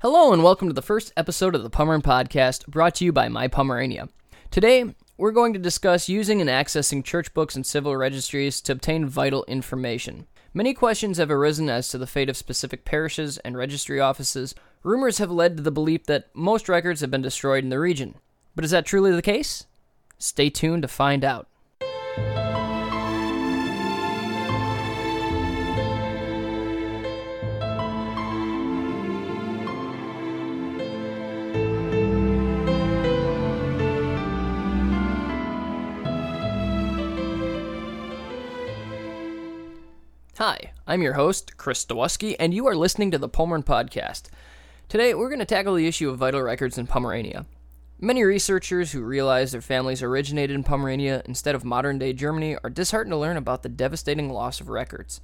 Hello, and welcome to the first episode of the Pommern Podcast, brought to you by My Pomerania. Today, we're going to discuss using and accessing church books and civil registries to obtain vital information. Many questions have arisen as to the fate of specific parishes and registry offices. Rumors have led to the belief that most records have been destroyed in the region. But is that truly the case? Stay tuned to find out. Hi, I'm your host, Chris Stawowski, and you are listening to the Pommern Podcast. Today, we're going to tackle the issue of vital records in Pomerania. Many researchers who realize their families originated in Pomerania instead of modern day Germany are disheartened to learn about the devastating loss of records.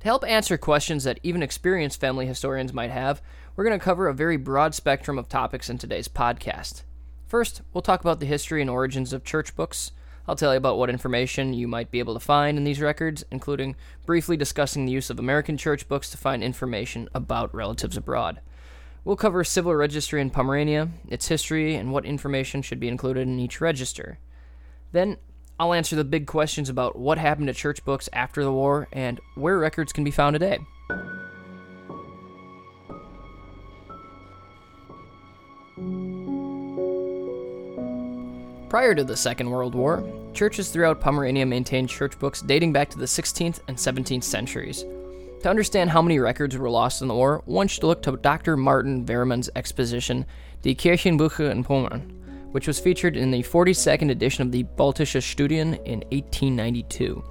To help answer questions that even experienced family historians might have, we're going to cover a very broad spectrum of topics in today's podcast. First, we'll talk about the history and origins of church books. I'll tell you about what information you might be able to find in these records, including briefly discussing the use of American church books to find information about relatives abroad. We'll cover civil registry in Pomerania, its history, and what information should be included in each register. Then, I'll answer the big questions about what happened to church books after the war and where records can be found today. Prior to the Second World War, churches throughout Pomerania maintained church books dating back to the 16th and 17th centuries. To understand how many records were lost in the war, one should look to Dr. Martin Wehrmann's exposition, Die Kirchenbücher in Pommern, which was featured in the 42nd edition of the Baltische Studien in 1892.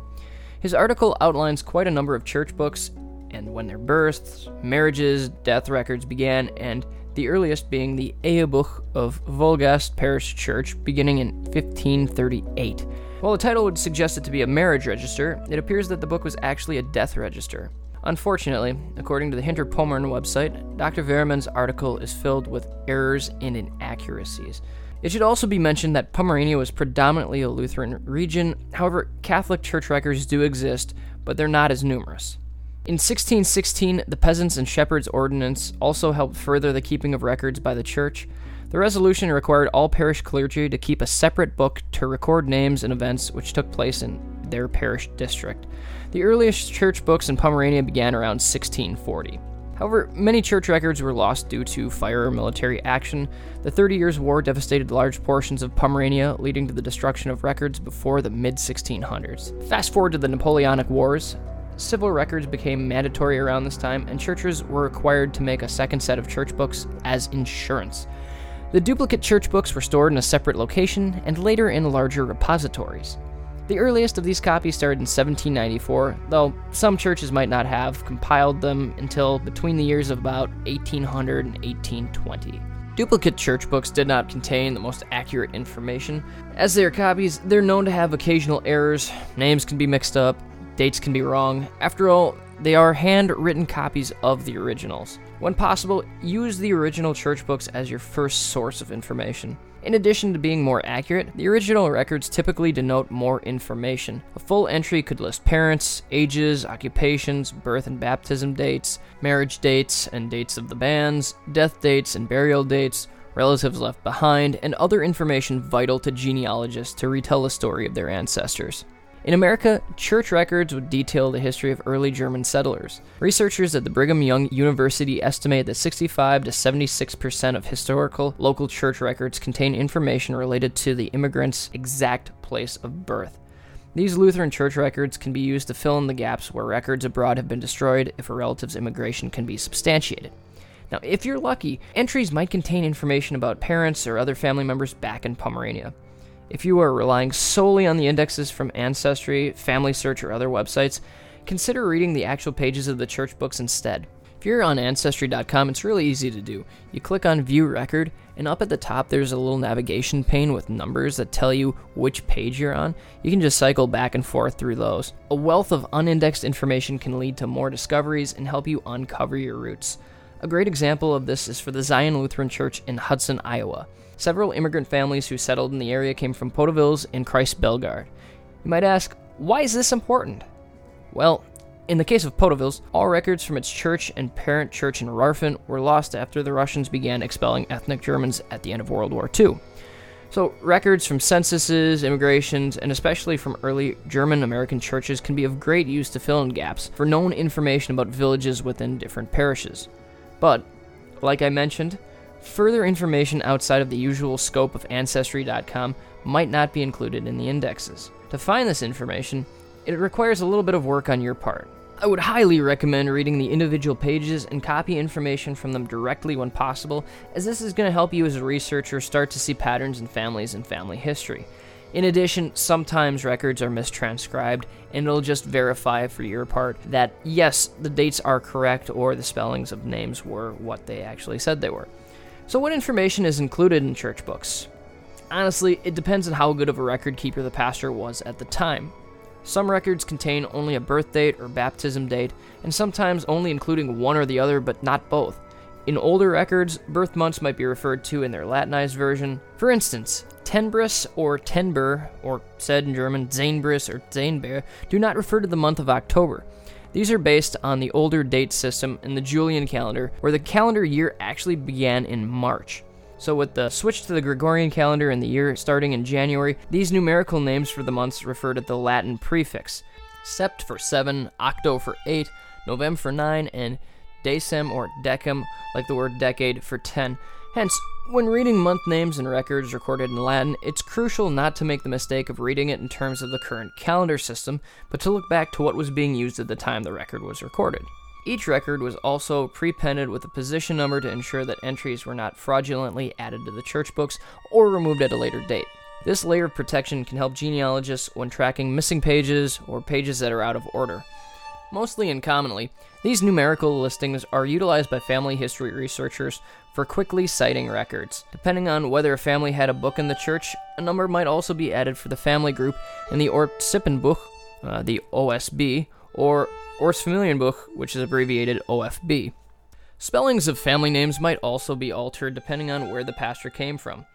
His article outlines quite a number of church books and when their births, marriages, death records began, and the earliest being the Ehebuch of Wolgast Parish Church, beginning in 1538. While the title would suggest it to be a marriage register, it appears that the book was actually a death register. Unfortunately, according to the Hinter Pommern website, Dr. Wehrmann's article is filled with errors and inaccuracies. It should also be mentioned that Pomerania was predominantly a Lutheran region, however, Catholic church records do exist, but they're not as numerous. In 1616, the Peasants and Shepherds Ordinance also helped further the keeping of records by the church. The resolution required all parish clergy to keep a separate book to record names and events which took place in their parish district. The earliest church books in Pomerania began around 1640. However, many church records were lost due to fire or military action. The Thirty Years' War devastated large portions of Pomerania, leading to the destruction of records before the mid 1600s. Fast forward to the Napoleonic Wars. Civil records became mandatory around this time, and churches were required to make a second set of church books as insurance. The duplicate church books were stored in a separate location and later in larger repositories. The earliest of these copies started in 1794, though some churches might not have compiled them until between the years of about 1800 and 1820. Duplicate church books did not contain the most accurate information. As they are copies, they're known to have occasional errors, names can be mixed up, dates can be wrong. After all, they are handwritten copies of the originals. When possible, use the original church books as your first source of information. In addition to being more accurate, the original records typically denote more information. A full entry could list parents, ages, occupations, birth and baptism dates, marriage dates and dates of the bands, death dates and burial dates, relatives left behind, and other information vital to genealogists to retell the story of their ancestors. In America, church records would detail the history of early German settlers. Researchers at the Brigham Young University estimate that 65 to 76% of historical local church records contain information related to the immigrant's exact place of birth. These Lutheran church records can be used to fill in the gaps where records abroad have been destroyed if a relative's immigration can be substantiated. Now, if you're lucky, entries might contain information about parents or other family members back in Pomerania. If you are relying solely on the indexes from Ancestry, Family Search, or other websites, consider reading the actual pages of the church books instead. If you're on Ancestry.com, it's really easy to do. You click on View Record, and up at the top there's a little navigation pane with numbers that tell you which page you're on. You can just cycle back and forth through those. A wealth of unindexed information can lead to more discoveries and help you uncover your roots. A great example of this is for the Zion Lutheran Church in Hudson, Iowa. Several immigrant families who settled in the area came from Podewils and Kreis Belgard. You might ask, why is this important? Well, In the case of Podewils, all records from its church and parent church in Rarfen were lost after the Russians began expelling ethnic Germans at the end of World War II. So, records from censuses, immigrations, and especially from early German American churches can be of great use to fill in gaps for known information about villages within different parishes. But, like I mentioned, further information outside of the usual scope of Ancestry.com might not be included in the indexes. To find this information, it requires a little bit of work on your part. I would highly recommend reading the individual pages and copy information from them directly when possible, as this is going to help you as a researcher start to see patterns in families and family history. In addition, sometimes records are mistranscribed, and it'll just verify for your part that yes, the dates are correct or the spellings of names were what they actually said they were. So, what information is included in church books? Honestly, it depends on how good of a record keeper the pastor was at the time. Some records contain only a birth date or baptism date, and sometimes only including one or the other, but not both. In older records, birth months might be referred to in their Latinized version. For instance, Tenbris or Tenber, or said in German Zainbris or Zainber, do not refer to the month of October. These are based on the older date system in the Julian calendar, where the calendar year actually began in March. So, with the switch to the Gregorian calendar and the year starting in January, these numerical names for the months refer to the Latin prefix sept for 7, octo for 8, novem for 9, and decem or decem, like the word decade, for 10. Hence, when reading month names and records recorded in Latin, it's crucial not to make the mistake of reading it in terms of the current calendar system, but to look back to what was being used at the time the record was recorded. Each record was also prepended with a position number to ensure that entries were not fraudulently added to the church books or removed at a later date. This layer of protection can help genealogists when tracking missing pages or pages that are out of order. Mostly and commonly, these numerical listings are utilized by family history researchers for quickly citing records. Depending on whether a family had a book in the church, a number might also be added for the family group in the Ortssippenbuch, uh, the OSB, or Ortsfamilienbuch, which is abbreviated OFB. Spellings of family names might also be altered depending on where the pastor came from.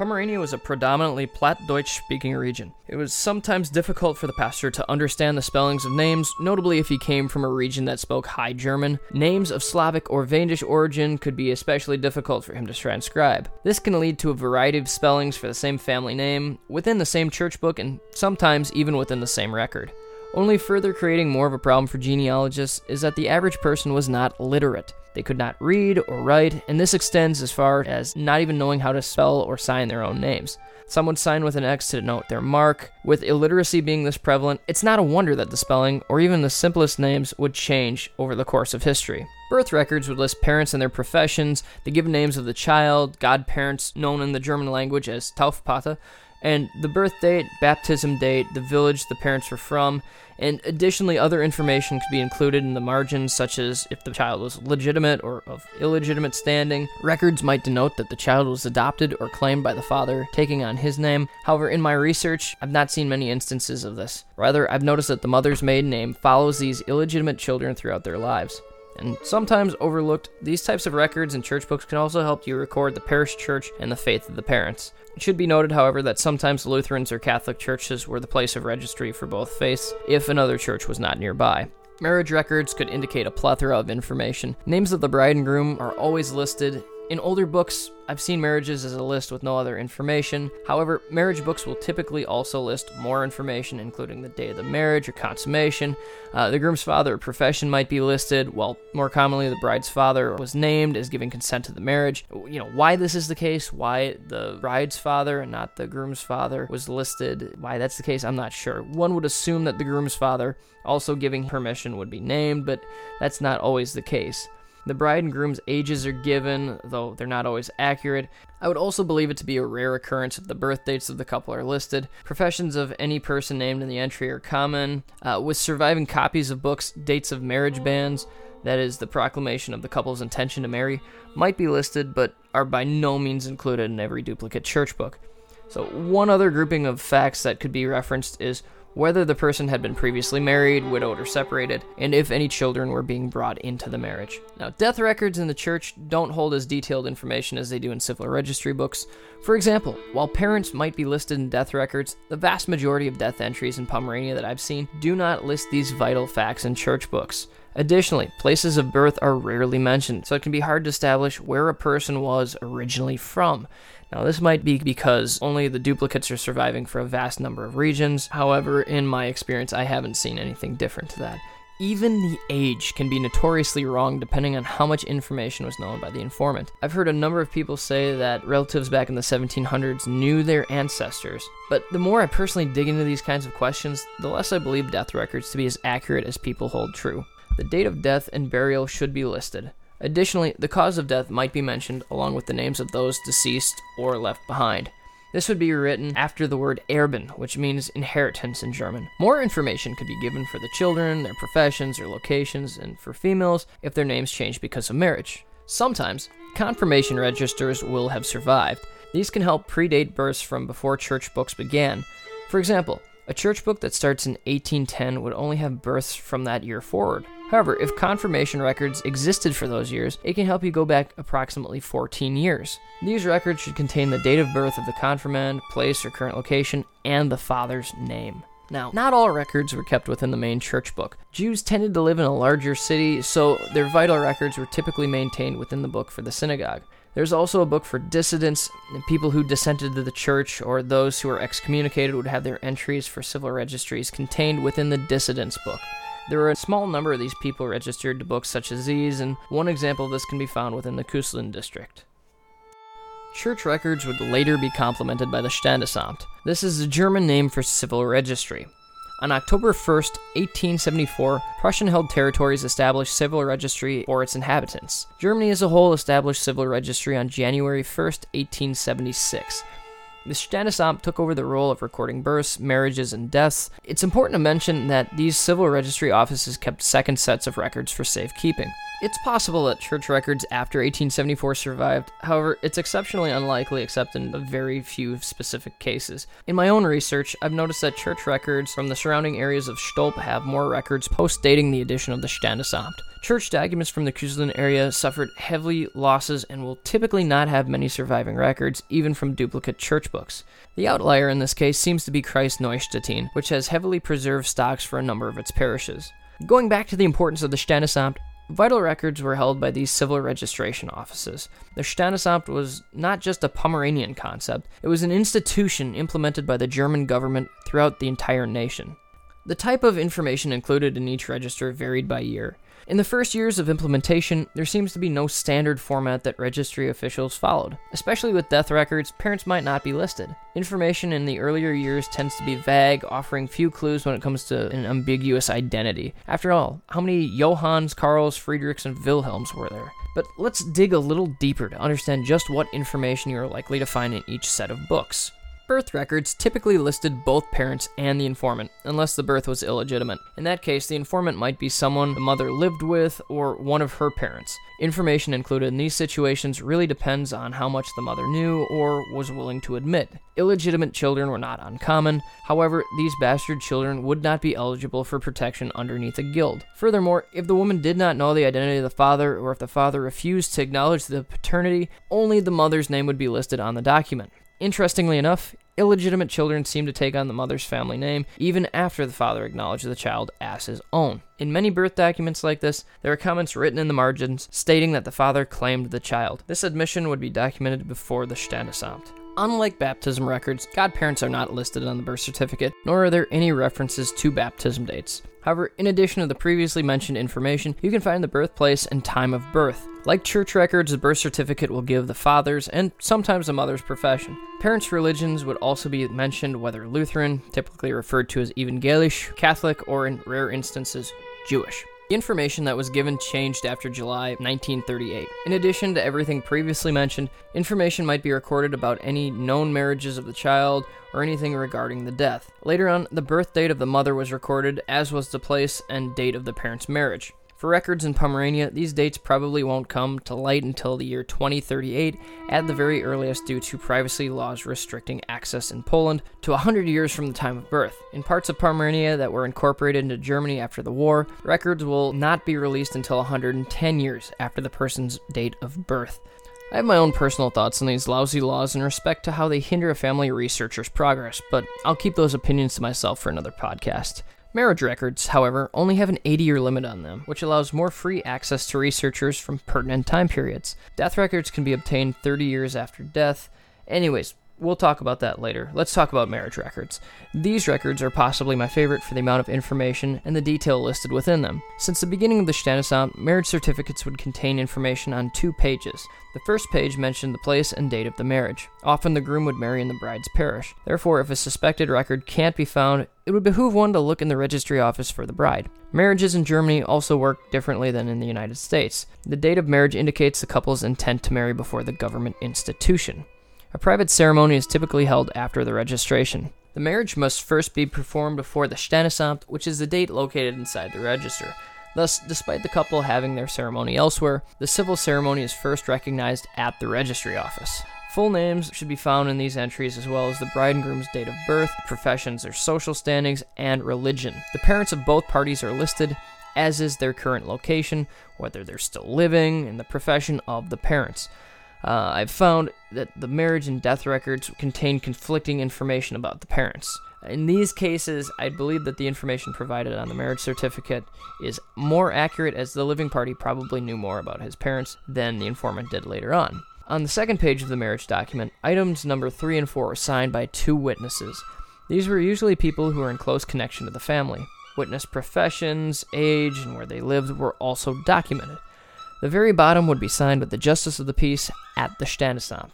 Pomerania was a predominantly Plattdeutsch speaking region. It was sometimes difficult for the pastor to understand the spellings of names, notably if he came from a region that spoke High German. Names of Slavic or Wendish origin could be especially difficult for him to transcribe. This can lead to a variety of spellings for the same family name, within the same church book, and sometimes even within the same record. Only further creating more of a problem for genealogists is that the average person was not literate. They could not read or write, and this extends as far as not even knowing how to spell or sign their own names. Some would sign with an X to denote their mark. With illiteracy being this prevalent, it's not a wonder that the spelling, or even the simplest names, would change over the course of history. Birth records would list parents and their professions, the given names of the child, godparents known in the German language as Taufpate, and the birth date, baptism date, the village the parents were from, and additionally, other information could be included in the margins, such as if the child was legitimate or of illegitimate standing. Records might denote that the child was adopted or claimed by the father, taking on his name. However, in my research, I've not seen many instances of this. Rather, I've noticed that the mother's maiden name follows these illegitimate children throughout their lives and sometimes overlooked, these types of records and church books can also help you record the parish church and the faith of the parents. It should be noted, however, that sometimes Lutherans or Catholic churches were the place of registry for both faiths if another church was not nearby. Marriage records could indicate a plethora of information. Names of the bride and groom are always listed in older books, I've seen marriages as a list with no other information. However, marriage books will typically also list more information, including the day of the marriage or consummation. Uh, the groom's father or profession might be listed, while more commonly the bride's father was named as giving consent to the marriage. You know, why this is the case, why the bride's father and not the groom's father was listed, why that's the case, I'm not sure. One would assume that the groom's father also giving permission would be named, but that's not always the case. The bride and groom's ages are given, though they're not always accurate. I would also believe it to be a rare occurrence if the birth dates of the couple are listed. Professions of any person named in the entry are common. Uh, with surviving copies of books, dates of marriage banns, that is, the proclamation of the couple's intention to marry, might be listed, but are by no means included in every duplicate church book. So, one other grouping of facts that could be referenced is whether the person had been previously married, widowed, or separated, and if any children were being brought into the marriage. Now, death records in the church don't hold as detailed information as they do in civil registry books. For example, while parents might be listed in death records, the vast majority of death entries in Pomerania that I've seen do not list these vital facts in church books. Additionally, places of birth are rarely mentioned, so it can be hard to establish where a person was originally from. Now, this might be because only the duplicates are surviving for a vast number of regions. However, in my experience, I haven't seen anything different to that. Even the age can be notoriously wrong depending on how much information was known by the informant. I've heard a number of people say that relatives back in the 1700s knew their ancestors, but the more I personally dig into these kinds of questions, the less I believe death records to be as accurate as people hold true. The date of death and burial should be listed. Additionally, the cause of death might be mentioned along with the names of those deceased or left behind. This would be written after the word Erben, which means inheritance in German. More information could be given for the children, their professions or locations, and for females if their names change because of marriage. Sometimes, confirmation registers will have survived. These can help predate births from before church books began. For example, a church book that starts in 1810 would only have births from that year forward. However, if confirmation records existed for those years, it can help you go back approximately 14 years. These records should contain the date of birth of the confirmand, place or current location, and the father's name. Now, not all records were kept within the main church book. Jews tended to live in a larger city, so their vital records were typically maintained within the book for the synagogue. There's also a book for dissidents, people who dissented to the church, or those who were excommunicated would have their entries for civil registries contained within the dissidents book. There were a small number of these people registered to books such as these, and one example of this can be found within the Köslin district. Church records would later be complemented by the Standesamt. This is a German name for civil registry. On October 1st, 1874, Prussian held territories established civil registry for its inhabitants. Germany as a whole established civil registry on January 1st, 1876. The Standesamt took over the role of recording births, marriages, and deaths. It's important to mention that these civil registry offices kept second sets of records for safekeeping. It's possible that church records after 1874 survived, however, it's exceptionally unlikely except in a very few specific cases. In my own research, I've noticed that church records from the surrounding areas of Stolp have more records post dating the addition of the Standesamt. Church documents from the Köslin area suffered heavy losses and will typically not have many surviving records, even from duplicate church books. The outlier in this case seems to be Kreis Neustadt, which has heavily preserved stocks for a number of its parishes. Going back to the importance of the Standesamt, Vital records were held by these civil registration offices. The Standesamt was not just a Pomeranian concept, it was an institution implemented by the German government throughout the entire nation. The type of information included in each register varied by year. In the first years of implementation, there seems to be no standard format that registry officials followed. Especially with death records, parents might not be listed. Information in the earlier years tends to be vague, offering few clues when it comes to an ambiguous identity. After all, how many Johanns, Karls, Friedrichs, and Wilhelms were there? But let's dig a little deeper to understand just what information you are likely to find in each set of books. Birth records typically listed both parents and the informant, unless the birth was illegitimate. In that case, the informant might be someone the mother lived with or one of her parents. Information included in these situations really depends on how much the mother knew or was willing to admit. Illegitimate children were not uncommon, however, these bastard children would not be eligible for protection underneath a guild. Furthermore, if the woman did not know the identity of the father or if the father refused to acknowledge the paternity, only the mother's name would be listed on the document. Interestingly enough, illegitimate children seem to take on the mother's family name even after the father acknowledged the child as his own. In many birth documents like this, there are comments written in the margins stating that the father claimed the child. This admission would be documented before the Standesamt. Unlike baptism records, godparents are not listed on the birth certificate, nor are there any references to baptism dates. However, in addition to the previously mentioned information, you can find the birthplace and time of birth. Like church records, the birth certificate will give the father's and sometimes the mother's profession. Parents' religions would also be mentioned, whether Lutheran, typically referred to as Evangelisch, Catholic, or in rare instances, Jewish. The information that was given changed after July 1938. In addition to everything previously mentioned, information might be recorded about any known marriages of the child or anything regarding the death. Later on, the birth date of the mother was recorded, as was the place and date of the parents' marriage. For records in Pomerania, these dates probably won't come to light until the year 2038, at the very earliest, due to privacy laws restricting access in Poland to 100 years from the time of birth. In parts of Pomerania that were incorporated into Germany after the war, records will not be released until 110 years after the person's date of birth. I have my own personal thoughts on these lousy laws in respect to how they hinder a family researcher's progress, but I'll keep those opinions to myself for another podcast. Marriage records, however, only have an 80 year limit on them, which allows more free access to researchers from pertinent time periods. Death records can be obtained 30 years after death. Anyways, we'll talk about that later. Let's talk about marriage records. These records are possibly my favorite for the amount of information and the detail listed within them. Since the beginning of the Standesamt, marriage certificates would contain information on two pages. The first page mentioned the place and date of the marriage. Often the groom would marry in the bride's parish. Therefore, if a suspected record can't be found, it would behoove one to look in the registry office for the bride. Marriages in Germany also work differently than in the United States. The date of marriage indicates the couple's intent to marry before the government institution. A private ceremony is typically held after the registration. The marriage must first be performed before the Standesamt, which is the date located inside the register. Thus, despite the couple having their ceremony elsewhere, the civil ceremony is first recognized at the registry office. Full names should be found in these entries as well as the bride and groom's date of birth, professions their social standings, and religion. The parents of both parties are listed, as is their current location, whether they're still living, and the profession of the parents. Uh, I've found that the marriage and death records contain conflicting information about the parents. In these cases, I believe that the information provided on the marriage certificate is more accurate as the living party probably knew more about his parents than the informant did later on. On the second page of the marriage document, items number 3 and 4 are signed by two witnesses. These were usually people who were in close connection to the family. Witness professions, age, and where they lived were also documented. The very bottom would be signed with the Justice of the Peace at the Standesamt.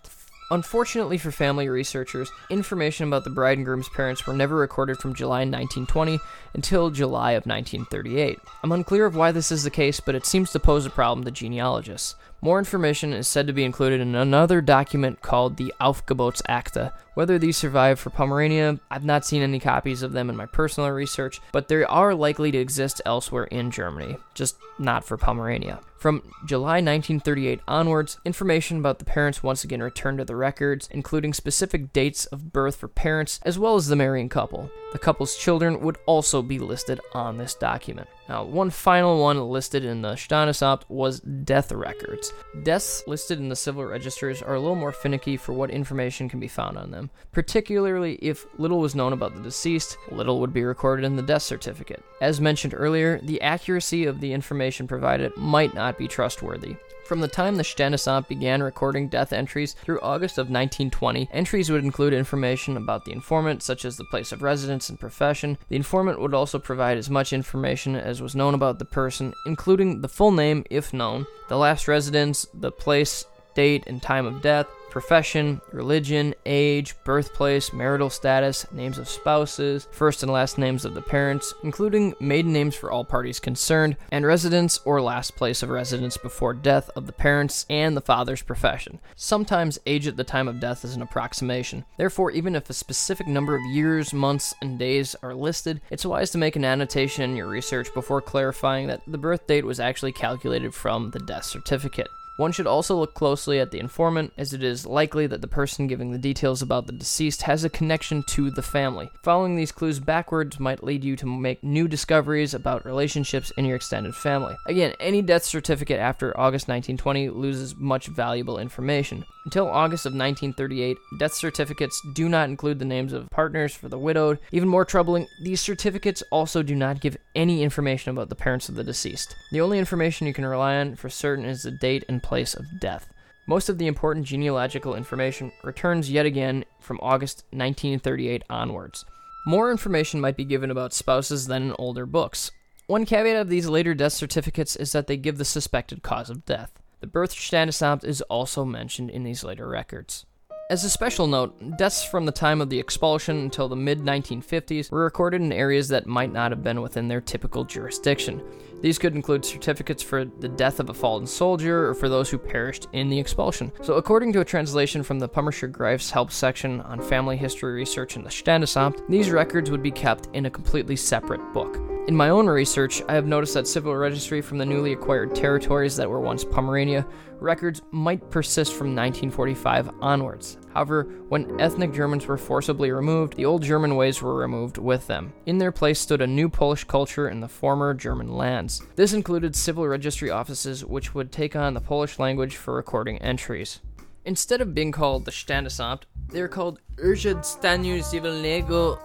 Unfortunately for family researchers, information about the bride and groom's parents were never recorded from July 1920 until July of 1938. I'm unclear of why this is the case, but it seems to pose a problem to genealogists. More information is said to be included in another document called the Aufgebotsakte. Whether these survive for Pomerania, I've not seen any copies of them in my personal research, but they are likely to exist elsewhere in Germany, just not for Pomerania. From July 1938 onwards, information about the parents once again returned to the records, including specific dates of birth for parents as well as the marrying couple. The couple's children would also be listed on this document. Now, one final one listed in the Standesamt was death records. Deaths listed in the civil registers are a little more finicky for what information can be found on them, particularly if little was known about the deceased, little would be recorded in the death certificate. As mentioned earlier, the accuracy of the information provided might not be trustworthy. From the time the Standesamt began recording death entries through August of 1920, entries would include information about the informant, such as the place of residence and profession. The informant would also provide as much information as was known about the person, including the full name, if known, the last residence, the place, date, and time of death, profession, religion, age, birthplace, marital status, names of spouses, first and last names of the parents, including maiden names for all parties concerned, and residence or last place of residence before death of the parents and the father's profession. Sometimes age at the time of death is an approximation. Therefore, even if a specific number of years, months, and days are listed, it's wise to make an annotation in your research before clarifying that the birth date was actually calculated from the death certificate. One should also look closely at the informant, as it is likely that the person giving the details about the deceased has a connection to the family. Following these clues backwards might lead you to make new discoveries about relationships in your extended family. Again, any death certificate after August 1920 loses much valuable information. Until August of 1938, death certificates do not include the names of partners for the widowed. Even more troubling, these certificates also do not give any information about the parents of the deceased. The only information you can rely on for certain is the date and place of death. Most of the important genealogical information returns yet again from August 1938 onwards. More information might be given about spouses than in older books. One caveat of these later death certificates is that they give the suspected cause of death. The birth Standesamt is also mentioned in these later records. As a special note, deaths from the time of the expulsion until the mid 1950s were recorded in areas that might not have been within their typical jurisdiction. These could include certificates for the death of a fallen soldier or for those who perished in the expulsion. So, according to a translation from the Pommerscher Greif's help section on family history research in the Standesamt, these records would be kept in a completely separate book. In my own research, I have noticed that civil registry from the newly acquired territories that were once Pomerania records might persist from 1945 onwards. However, when ethnic Germans were forcibly removed, the old German ways were removed with them. In their place stood a new Polish culture in the former German lands. This included civil registry offices which would take on the Polish language for recording entries. Instead of being called the Standesamt, they are called Urząd Stanu Cywilnego.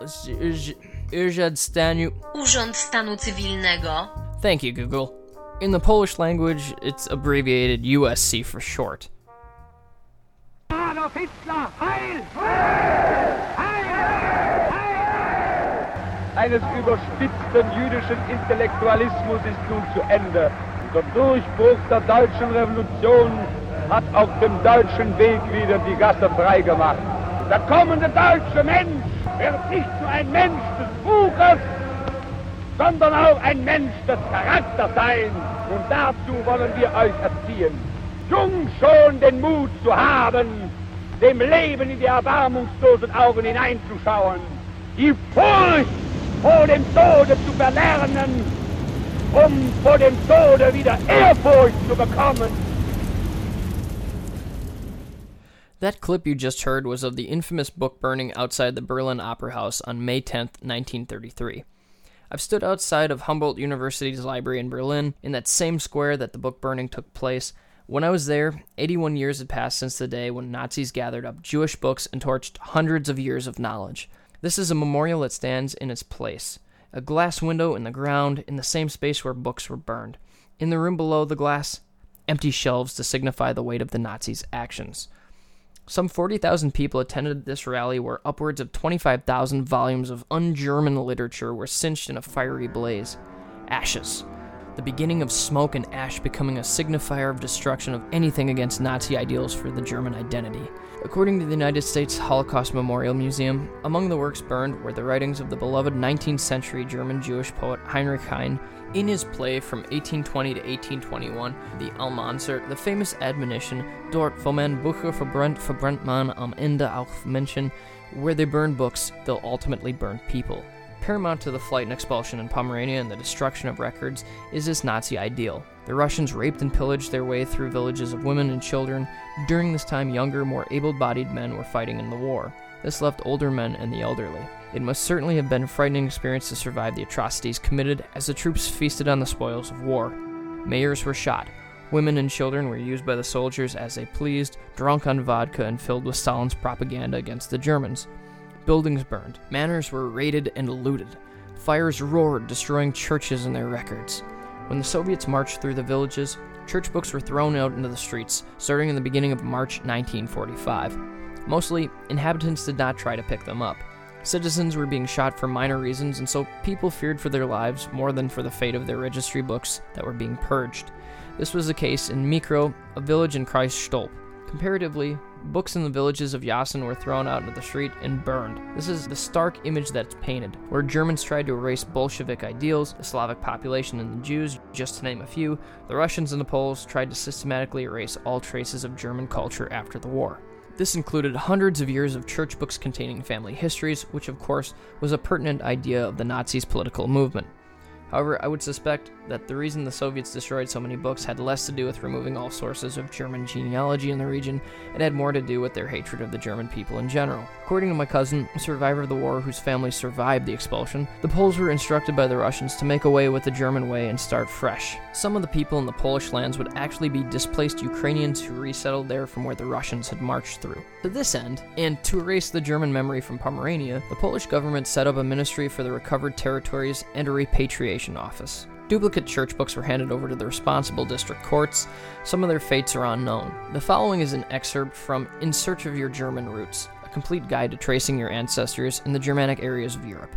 Urząd Stanu. Urząd Stanu Cywilnego. Thank you, Google. In the Polish language, it's abbreviated USC for short. Adolf Hitler, heil! Heil! Heil! Eines überspitzten jüdischen Intellektualismus ist nun zu Ende. Der Durchbruch der deutschen Revolution hat auf dem deutschen Weg wieder die Gasse frei gemacht. Der kommende deutsche Mensch wird nicht nur ein Mensch des Buches, sondern auch ein Mensch des Charakters sein. Und dazu wollen wir euch erziehen. Jung schon den Mut zu haben, dem Leben in die erbarmungslosen Augen hineinzuschauen, die Furcht vor dem Tode zu verlernen, um vor dem Tode wieder Ehrfurcht zu bekommen. That clip you just heard was of the infamous book burning outside the Berlin Opera House on May 10, 1933. I've stood outside of Humboldt University's library in Berlin, in that same square that the book burning took place. When I was there, 81 years had passed since the day when Nazis gathered up Jewish books and torched hundreds of years of knowledge. This is a memorial that stands in its place a glass window in the ground in the same space where books were burned. In the room below the glass, empty shelves to signify the weight of the Nazis' actions. Some 40,000 people attended this rally where upwards of 25,000 volumes of un German literature were cinched in a fiery blaze. Ashes. The beginning of smoke and ash becoming a signifier of destruction of anything against Nazi ideals for the German identity. According to the United States Holocaust Memorial Museum, among the works burned were the writings of the beloved 19th century German Jewish poet Heinrich Heine. In his play from 1820 to 1821, The Almansor, the famous admonition, Dort, wo man Bücher verbrennt, verbrennt man am Ende auch Menschen, where they burn books, they'll ultimately burn people. Paramount to the flight and expulsion in Pomerania and the destruction of records is this Nazi ideal. The Russians raped and pillaged their way through villages of women and children. During this time, younger, more able bodied men were fighting in the war. This left older men and the elderly. It must certainly have been a frightening experience to survive the atrocities committed as the troops feasted on the spoils of war. Mayors were shot. Women and children were used by the soldiers as they pleased, drunk on vodka and filled with Stalin's propaganda against the Germans. Buildings burned, manors were raided and looted. Fires roared, destroying churches and their records. When the Soviets marched through the villages, church books were thrown out into the streets, starting in the beginning of March 1945. Mostly, inhabitants did not try to pick them up. Citizens were being shot for minor reasons, and so people feared for their lives more than for the fate of their registry books that were being purged. This was the case in Mickrow, a village in Kreis Stolp. Comparatively, books in the villages of Yasen were thrown out into the street and burned. This is the stark image that's painted, where Germans tried to erase Bolshevik ideals, the Slavic population and the Jews, just to name a few, the Russians and the Poles tried to systematically erase all traces of German culture after the war. This included hundreds of years of church books containing family histories, which of course was a pertinent idea of the Nazis' political movement. However, I would suspect that the reason the Soviets destroyed so many books had less to do with removing all sources of German genealogy in the region and had more to do with their hatred of the German people in general. According to my cousin, a survivor of the war whose family survived the expulsion, the Poles were instructed by the Russians to make away with the German way and start fresh. Some of the people in the Polish lands would actually be displaced Ukrainians who resettled there from where the Russians had marched through. To this end, and to erase the German memory from Pomerania, the Polish government set up a ministry for the recovered territories and a repatriation office. Duplicate church books were handed over to the responsible district courts. Some of their fates are unknown. The following is an excerpt from In Search of Your German Roots, a complete guide to tracing your ancestors in the Germanic areas of Europe.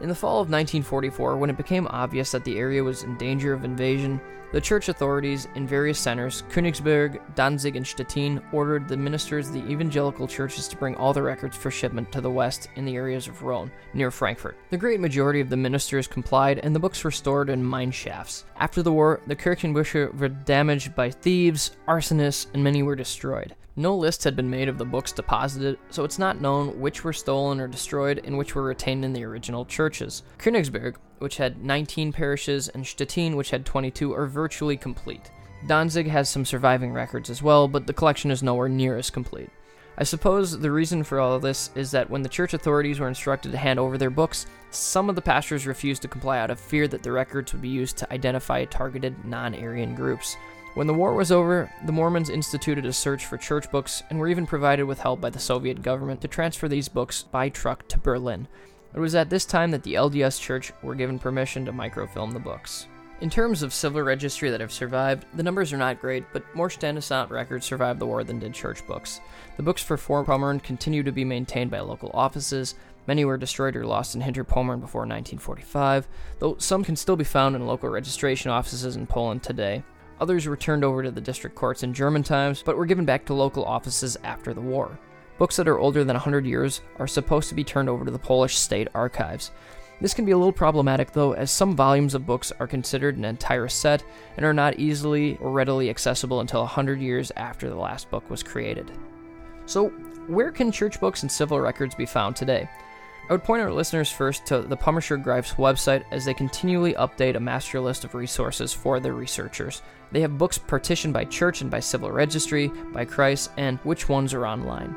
In the fall of 1944, when it became obvious that the area was in danger of invasion, the church authorities in various centers, Königsberg, Danzig, and Stettin, ordered the ministers of the evangelical churches to bring all the records for shipment to the west in the areas of Rhone, near Frankfurt. The great majority of the ministers complied, and the books were stored in mine shafts. After the war, the Kirchenbücher were damaged by thieves, arsonists, and many were destroyed. No list had been made of the books deposited, so it's not known which were stolen or destroyed and which were retained in the original churches. Königsberg, which had 19 parishes, and Stettin, which had 22, are virtually complete. Danzig has some surviving records as well, but the collection is nowhere near as complete. I suppose the reason for all of this is that when the church authorities were instructed to hand over their books, some of the pastors refused to comply out of fear that the records would be used to identify targeted non Aryan groups. When the war was over, the Mormons instituted a search for church books and were even provided with help by the Soviet government to transfer these books by truck to Berlin. It was at this time that the LDS Church were given permission to microfilm the books. In terms of civil registry that have survived, the numbers are not great, but more Standesamt records survived the war than did church books. The books for Vorpommern continue to be maintained by local offices. Many were destroyed or lost in Hinterpommern before 1945, though some can still be found in local registration offices in Poland today. Others were turned over to the district courts in German times, but were given back to local offices after the war. Books that are older than 100 years are supposed to be turned over to the Polish state archives. This can be a little problematic though, as some volumes of books are considered an entire set and are not easily or readily accessible until 100 years after the last book was created. So, where can church books and civil records be found today? I would point our listeners first to the Pommerscher Greif's website as they continually update a master list of resources for their researchers. They have books partitioned by church and by civil registry, by Kreis, and which ones are online.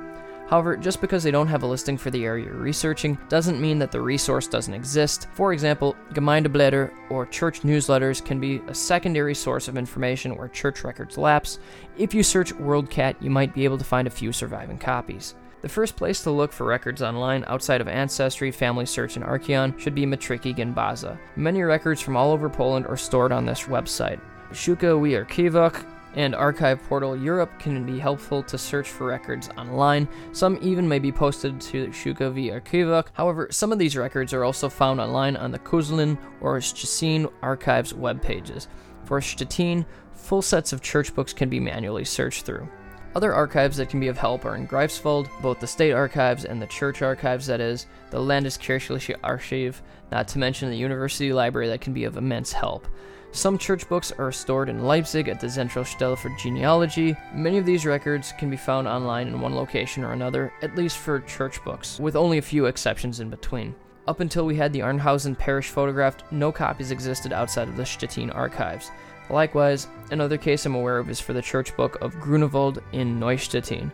However, just because they don't have a listing for the area you're researching doesn't mean that the resource doesn't exist. For example, Gemeindeblätter or church newsletters can be a secondary source of information where church records lapse. If you search WorldCat, you might be able to find a few surviving copies. The first place to look for records online outside of Ancestry, Family Search, and Archion should be Metryki Genbaza. Many records from all over Poland are stored on this website. Szukaj w Archiwach and Archive Portal Europe can be helpful to search for records online. Some even may be posted to Szukaj w Archiwach. However, some of these records are also found online on the Köslin or Szczecin archives web pages. For Stettin, full sets of church books can be manually searched through. Other archives that can be of help are in Greifswald, both the state archives and the church archives, that is, the Landeskirchliche Archiv, not to mention the university library that can be of immense help. Some church books are stored in Leipzig at the Zentralstelle for Genealogy. Many of these records can be found online in one location or another, at least for church books, with only a few exceptions in between. Up until we had the Arnhausen parish photographed, no copies existed outside of the Stettin archives. Likewise, another case I'm aware of is for the church book of Grunewald in Neustettin.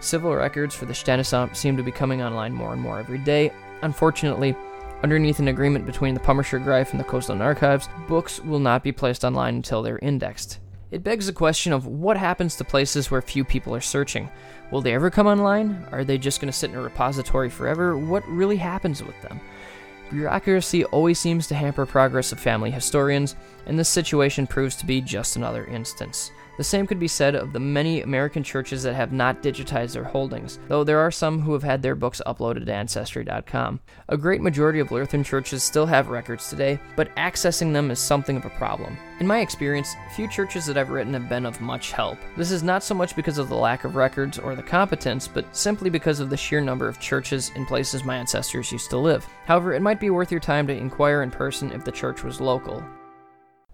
Civil records for the Standesamt seem to be coming online more and more every day. Unfortunately, underneath an agreement between the Pommerscher Greif and the Coastal Archives, books will not be placed online until they're indexed. It begs the question of what happens to places where few people are searching. Will they ever come online? Are they just going to sit in a repository forever? What really happens with them? Bureaucracy always seems to hamper progress of family historians, and this situation proves to be just another instance. The same could be said of the many American churches that have not digitized their holdings, though there are some who have had their books uploaded to Ancestry.com. A great majority of Lutheran churches still have records today, but accessing them is something of a problem. In my experience, few churches that I've written have been of much help. This is not so much because of the lack of records or the competence, but simply because of the sheer number of churches in places my ancestors used to live. However, it might be worth your time to inquire in person if the church was local.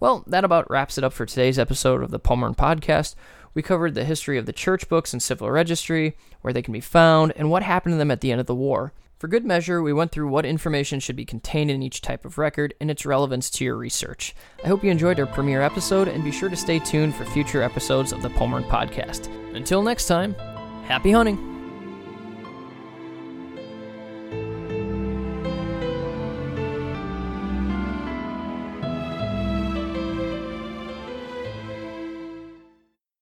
Well, that about wraps it up for today's episode of the Pommern Podcast. We covered the history of the church books and civil registry, where they can be found, and what happened to them at the end of the war. For good measure, we went through what information should be contained in each type of record and its relevance to your research. I hope you enjoyed our premiere episode, and be sure to stay tuned for future episodes of the Pommern Podcast. Until next time, happy hunting!